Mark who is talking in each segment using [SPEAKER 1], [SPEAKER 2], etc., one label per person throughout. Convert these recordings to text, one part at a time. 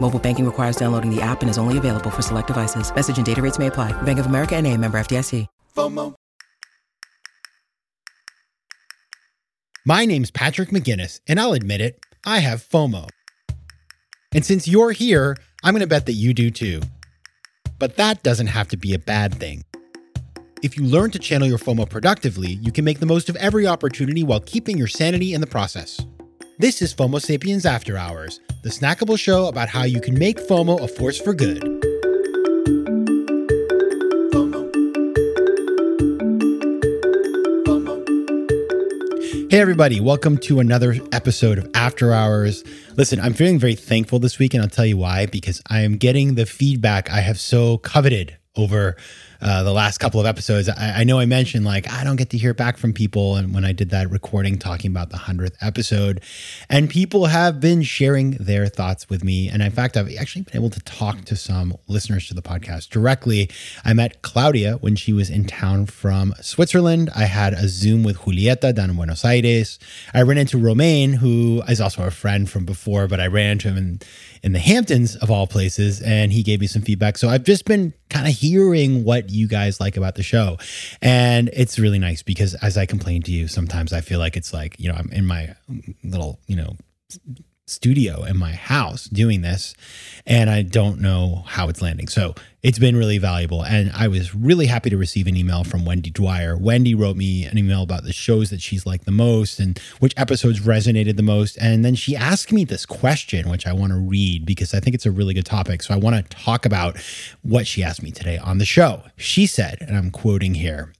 [SPEAKER 1] Mobile banking requires downloading the app and is only available for select devices. Message and data rates may apply. Bank of America and a member FDIC.
[SPEAKER 2] FOMO.
[SPEAKER 3] My name's Patrick McGinnis, and I'll admit it, I have FOMO. And since you're here, I'm going to bet that you do too. But that doesn't have to be a bad thing. If you learn to channel your FOMO productively, you can make the most of every opportunity while keeping your sanity in the process. This is FOMO Sapiens After Hours, the snackable show about how you can make FOMO a force for good.
[SPEAKER 2] FOMO. FOMO.
[SPEAKER 3] Hey, everybody, welcome to another episode of After Hours. Listen, I'm feeling very thankful this week, and I'll tell you why because I am getting the feedback I have so coveted over uh, the last couple of episodes. I, I, know I mentioned like I don't get to hear back from people, and when I did that recording talking about the hundredth episode, and people have been sharing their thoughts with me. And in fact, I've actually been able to talk to some listeners to the podcast directly. I met Claudia when she was in town from Switzerland. I had a Zoom with Julieta down in Buenos Aires. I ran into Romain, who is also a friend from before, but I ran into him in in the Hamptons of all places, and he gave me some feedback. So I've just been kind of hearing what you guys like about the show. And it's really nice because as I complain to you, sometimes I feel like it's like, you know, I'm in my little, you know, studio in my house doing this and I don't know how it's landing. So it's been really valuable. And I was really happy to receive an email from Wendy Dwyer. Wendy wrote me an email about the shows that she's liked the most and which episodes resonated the most. And then she asked me this question, which I want to read because I think it's a really good topic. So I want to talk about what she asked me today on the show. She said, and I'm quoting here,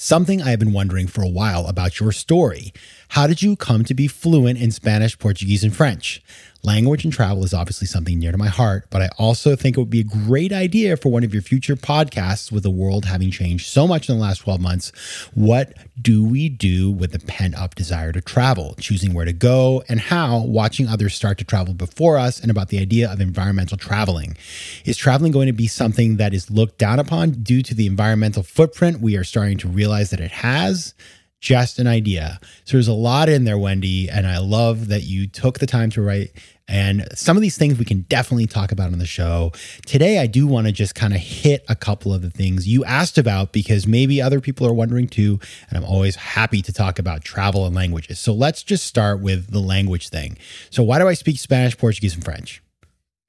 [SPEAKER 3] something I have been wondering for a while about your story. How did you come to be fluent in Spanish, Portuguese, and French? Language and travel is obviously something near to my heart, but I also think it would be a great idea for one of your future podcasts with the world having changed so much in the last 12 months. What do we do with the pent up desire to travel, choosing where to go and how, watching others start to travel before us, and about the idea of environmental traveling? Is traveling going to be something that is looked down upon due to the environmental footprint we are starting to realize that it has? Just an idea. So there's a lot in there, Wendy, and I love that you took the time to write. And some of these things we can definitely talk about on the show. Today, I do want to just kind of hit a couple of the things you asked about because maybe other people are wondering too. And I'm always happy to talk about travel and languages. So let's just start with the language thing. So, why do I speak Spanish, Portuguese, and French?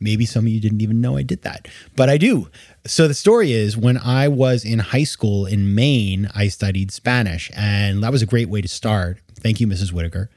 [SPEAKER 3] Maybe some of you didn't even know I did that, but I do. So the story is when I was in high school in Maine, I studied Spanish, and that was a great way to start. Thank you, Mrs. Whitaker.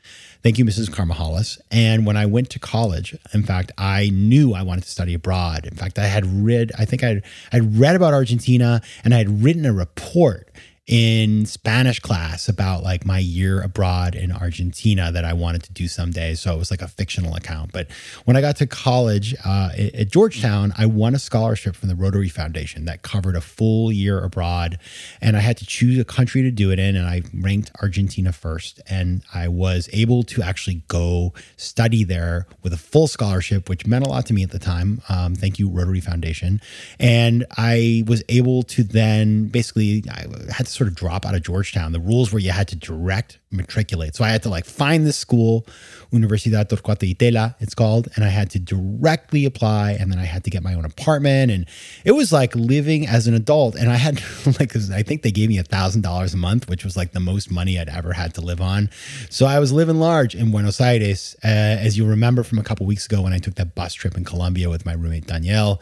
[SPEAKER 3] Thank you, Mrs. Carmahalis. And when I went to college, in fact, I knew I wanted to study abroad. In fact, I had read, I think I had read about Argentina and I had written a report in Spanish class about like my year abroad in Argentina that I wanted to do someday. So it was like a fictional account. But when I got to college uh, at Georgetown, I won a scholarship from the Rotary Foundation that covered a full year abroad. And I had to choose a country to do it in. And I ranked Argentina first. And I was able to actually go study there with a full scholarship, which meant a lot to me at the time. Um, thank you, Rotary Foundation. And I was able to then basically, I had to sort of drop out of Georgetown. The rules were you had to direct matriculate. So I had to like find this school, Universidad Torcuato di Tella, it's called, and I had to directly apply and then I had to get my own apartment. And it was like living as an adult. And I had like, I think they gave me a thousand dollars a month, which was like the most money I'd ever had to live on. So I was living large in Buenos Aires. Uh, as you remember from a couple weeks ago when I took that bus trip in Colombia with my roommate Danielle,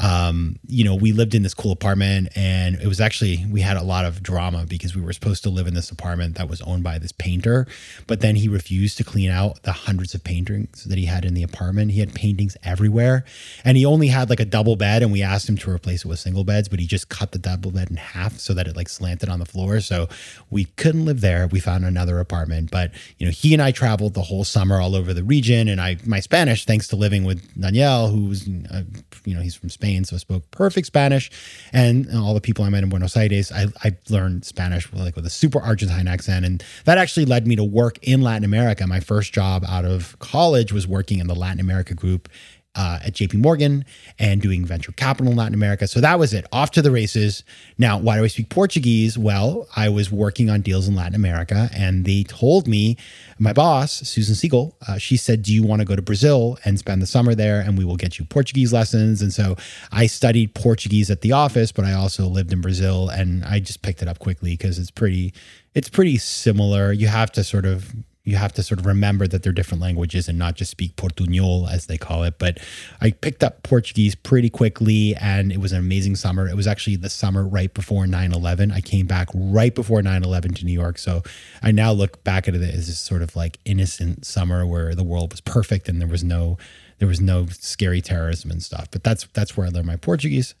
[SPEAKER 3] um, you know, we lived in this cool apartment and it was actually, we had a lot of drama because we were supposed to live in this apartment that was owned by this painter, but then he refused to clean out the hundreds of paintings that he had in the apartment. He had paintings everywhere and he only had like a double bed and we asked him to replace it with single beds, but he just cut the double bed in half so that it like slanted on the floor. So we couldn't live there. We found another apartment, but you know, he and I traveled the whole summer all over the region and I, my Spanish, thanks to living with Danielle, who was, uh, you know, he's from Spain, so I spoke perfect Spanish. And all the people I met in Buenos Aires, I, I learned Spanish like with a super Argentine accent. And that actually led me to work in Latin America. My first job out of college was working in the Latin America group uh, at JP Morgan and doing venture capital in Latin America. So that was it, off to the races. Now, why do I speak Portuguese? Well, I was working on deals in Latin America and they told me, my boss, Susan Siegel, uh, she said, Do you want to go to Brazil and spend the summer there and we will get you Portuguese lessons? And so I studied Portuguese at the office, but I also lived in Brazil and I just picked it up quickly because it's pretty. It's pretty similar. You have to sort of you have to sort of remember that they're different languages and not just speak Portuñol as they call it. But I picked up Portuguese pretty quickly and it was an amazing summer. It was actually the summer right before 9 11. I came back right before 9 11 to New York. So I now look back at it as this sort of like innocent summer where the world was perfect and there was no there was no scary terrorism and stuff. But that's that's where I learned my Portuguese.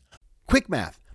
[SPEAKER 2] Quick math.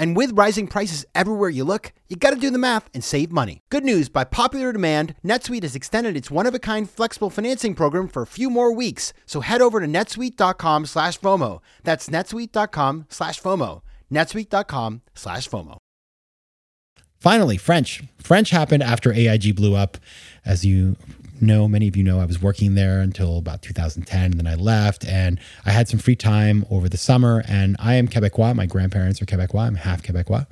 [SPEAKER 2] And with rising prices everywhere you look, you got to do the math and save money. Good news by popular demand, NetSuite has extended its one of a kind flexible financing program for a few more weeks. So head over to netsuite.com slash FOMO. That's netsuite.com slash FOMO. netsuite.com slash FOMO.
[SPEAKER 3] Finally, French. French happened after AIG blew up. As you know, many of you know, I was working there until about 2010, and then I left, and I had some free time over the summer. And I am Quebecois. My grandparents are Quebecois. I'm half Quebecois.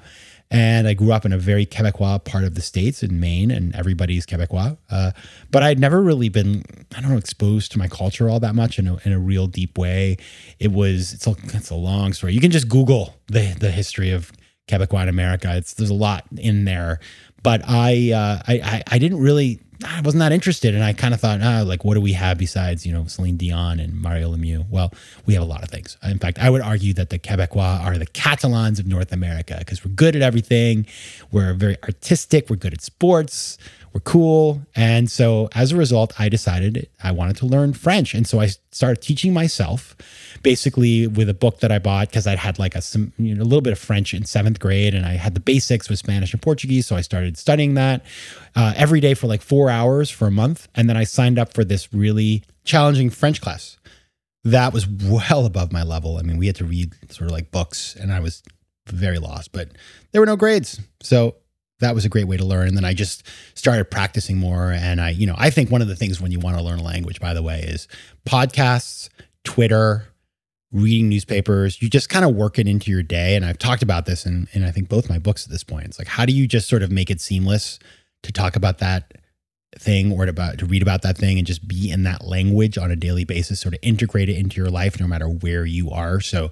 [SPEAKER 3] And I grew up in a very Quebecois part of the States in Maine, and everybody's Quebecois. Uh, but I'd never really been, I don't know, exposed to my culture all that much in a, in a real deep way. It was, it's a, it's a long story. You can just Google the, the history of Quebecois in America. It's, there's a lot in there. But I, uh, I, I, I didn't really I wasn't that interested. And I kind of thought, ah, like, what do we have besides, you know, Celine Dion and Mario Lemieux? Well, we have a lot of things. In fact, I would argue that the Quebecois are the Catalans of North America because we're good at everything. We're very artistic. We're good at sports were cool. And so as a result, I decided I wanted to learn French. And so I started teaching myself basically with a book that I bought because I had like a, some, you know, a little bit of French in seventh grade and I had the basics with Spanish and Portuguese. So I started studying that uh, every day for like four hours for a month. And then I signed up for this really challenging French class that was well above my level. I mean, we had to read sort of like books and I was very lost, but there were no grades. So that was a great way to learn. And then I just started practicing more. And I, you know, I think one of the things when you want to learn a language, by the way, is podcasts, Twitter, reading newspapers. You just kind of work it into your day. And I've talked about this in, in I think both my books at this point. It's like, how do you just sort of make it seamless to talk about that thing or to, about, to read about that thing and just be in that language on a daily basis, sort of integrate it into your life no matter where you are. So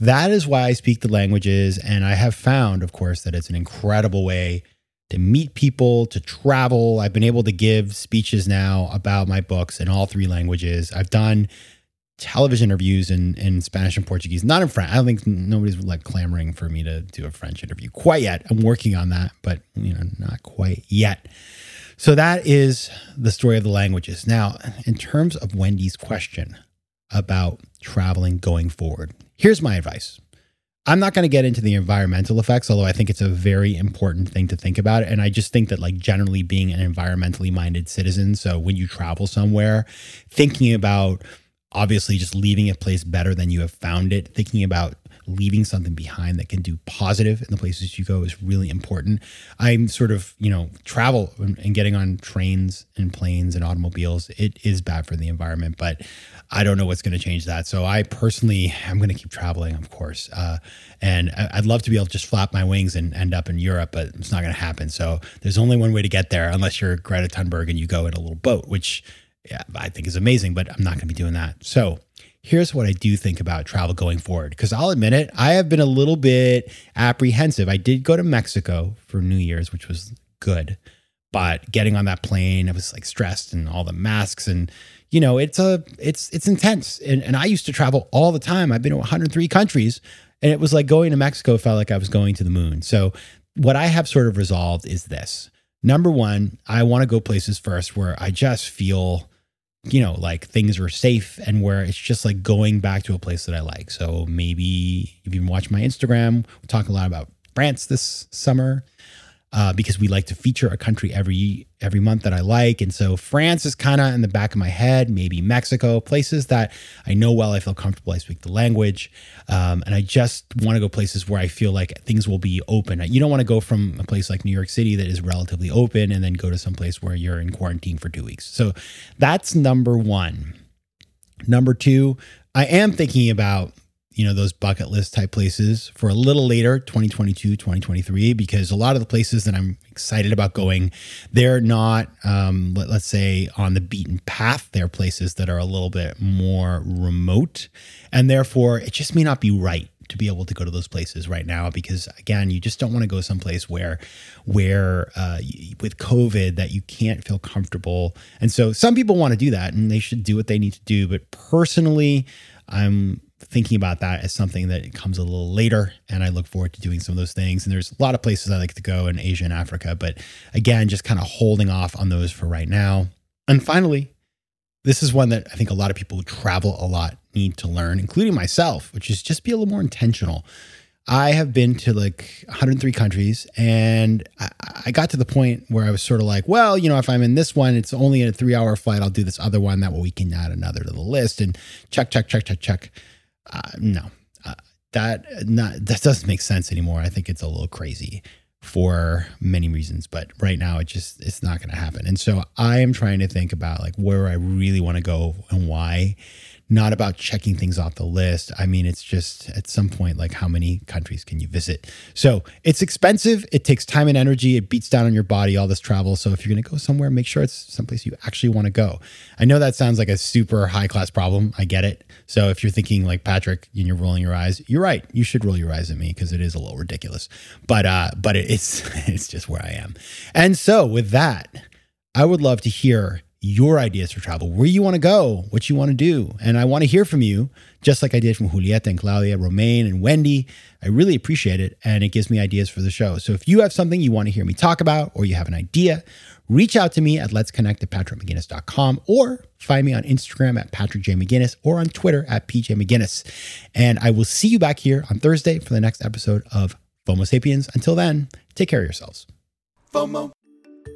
[SPEAKER 3] that is why I speak the languages. And I have found, of course, that it's an incredible way to meet people, to travel. I've been able to give speeches now about my books in all three languages. I've done television interviews in, in Spanish and Portuguese, not in French. I don't think nobody's like clamoring for me to do a French interview quite yet. I'm working on that, but you know, not quite yet. So that is the story of the languages. Now, in terms of Wendy's question about traveling going forward, here's my advice. I'm not going to get into the environmental effects, although I think it's a very important thing to think about. And I just think that, like, generally being an environmentally minded citizen, so when you travel somewhere, thinking about obviously just leaving a place better than you have found it, thinking about leaving something behind that can do positive in the places you go is really important. I'm sort of, you know, travel and getting on trains and planes and automobiles, it is bad for the environment, but I don't know what's going to change that. So I personally, I'm going to keep traveling, of course. Uh, and I'd love to be able to just flap my wings and end up in Europe, but it's not going to happen. So there's only one way to get there unless you're Greta Thunberg and you go in a little boat, which yeah, I think is amazing, but I'm not going to be doing that. So here's what I do think about travel going forward. Because I'll admit it, I have been a little bit apprehensive. I did go to Mexico for New Year's, which was good. But getting on that plane, I was like stressed and all the masks and you know, it's a it's it's intense. And and I used to travel all the time. I've been to 103 countries. And it was like going to Mexico felt like I was going to the moon. So what I have sort of resolved is this. Number one, I want to go places first where I just feel you know, like things are safe and where it's just like going back to a place that I like. So maybe if you watch my Instagram, we talk a lot about France this summer uh, because we like to feature a country every every month that I like. And so France is kind of in the back of my head. Maybe Mexico, places that I know well. I feel comfortable. I speak the language, um, and I just want to go places where I feel like things will be open. You don't want to go from a place like New York City that is relatively open and then go to some place where you're in quarantine for two weeks. So that's number one. Number two, I am thinking about you know those bucket list type places for a little later 2022 2023 because a lot of the places that i'm excited about going they're not um, let, us say on the beaten path. They're places that are a little bit more remote and therefore it just may not be right to be able to go to those places right now because again you just don't want to go someplace where where uh, with covid that you can't feel comfortable. And so some people want to do that and they should do what they need to do but personally i'm thinking about that as something that comes a little later and i look forward to doing some of those things. And there's a lot of places i like to go in asia and africa but again just kind of holding off on those for right now. And finally this is one that i think a lot of people who travel a lot need to learn including myself which is just be a little more intentional. I have been to like 103 countries and I, got to the point where i was sort of like well you know if i'm in this one it's only a three hour flight. I'll do this other one. That way we can add another to the list. And check check check check check uh, no, uh, that not that doesn't make sense anymore. I think it's a little crazy for many reasons, but right now it just it's not going to happen. And so I am trying to think about like where I really want to go and why not about checking things off the list. I mean, it's just at some point, like how many countries can you visit? So it's expensive. It takes time and energy. It beats down on your body, all this travel. So if you're going to go somewhere, make sure it's someplace you actually want to go. I know that sounds like a super high class problem. I get it. So if you're thinking like Patrick and you're rolling your eyes, you're right. You should roll your eyes at me because it is a little ridiculous. But uh, but it's it's just where I am. And so with that, I would love to hear your ideas for travel, where you want to go, what you want to do. And I want to hear from you, just like I did from Julieta and Claudia, Romaine and Wendy. I really appreciate it. And it gives me ideas for the show. So if you have something you want to hear me talk about, or you have an idea, reach out to me at let's connect at patrickmcginnis.com or find me on Instagram at Patrick J. McGinnis or on Twitter at PJ McGinnis. And I will see you back here on Thursday for the next episode of FOMO Sapiens. Until then, take care of yourselves. FOMO.